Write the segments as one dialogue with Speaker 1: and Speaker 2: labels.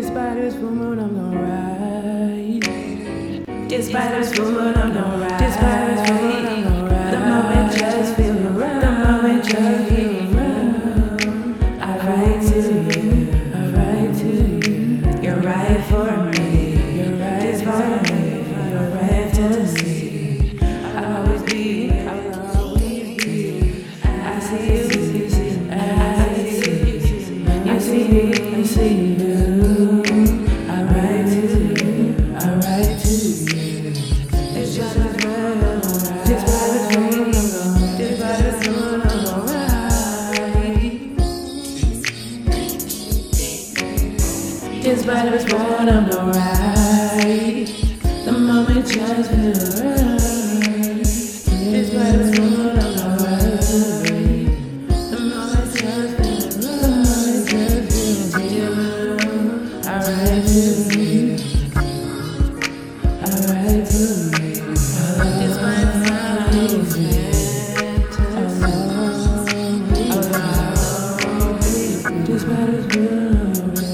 Speaker 1: Despite this full moon, I'm gonna ride. Despite this full moon, I'm gonna ride. Despite this full moon, I'm gonna ride. The moment just feel right. The moment just feel right. I write to you. I write to you. You're right for me. You're right for me. You're right to see. I'll always be. I'll always be. I see you. I see you. I see you. I see you. Just by the phone, I'm alright. The moment just feels right. Just by the phone, I'm alright. The moment just feels right. Just feels right. I write to you. I write to you. It's my time. Just by the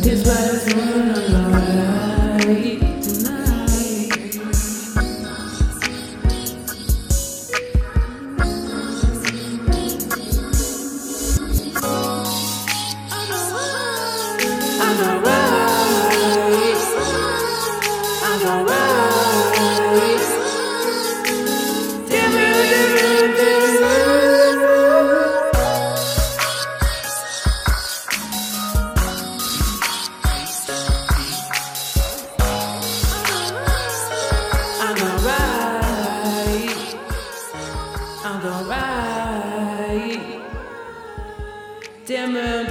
Speaker 1: T'aimes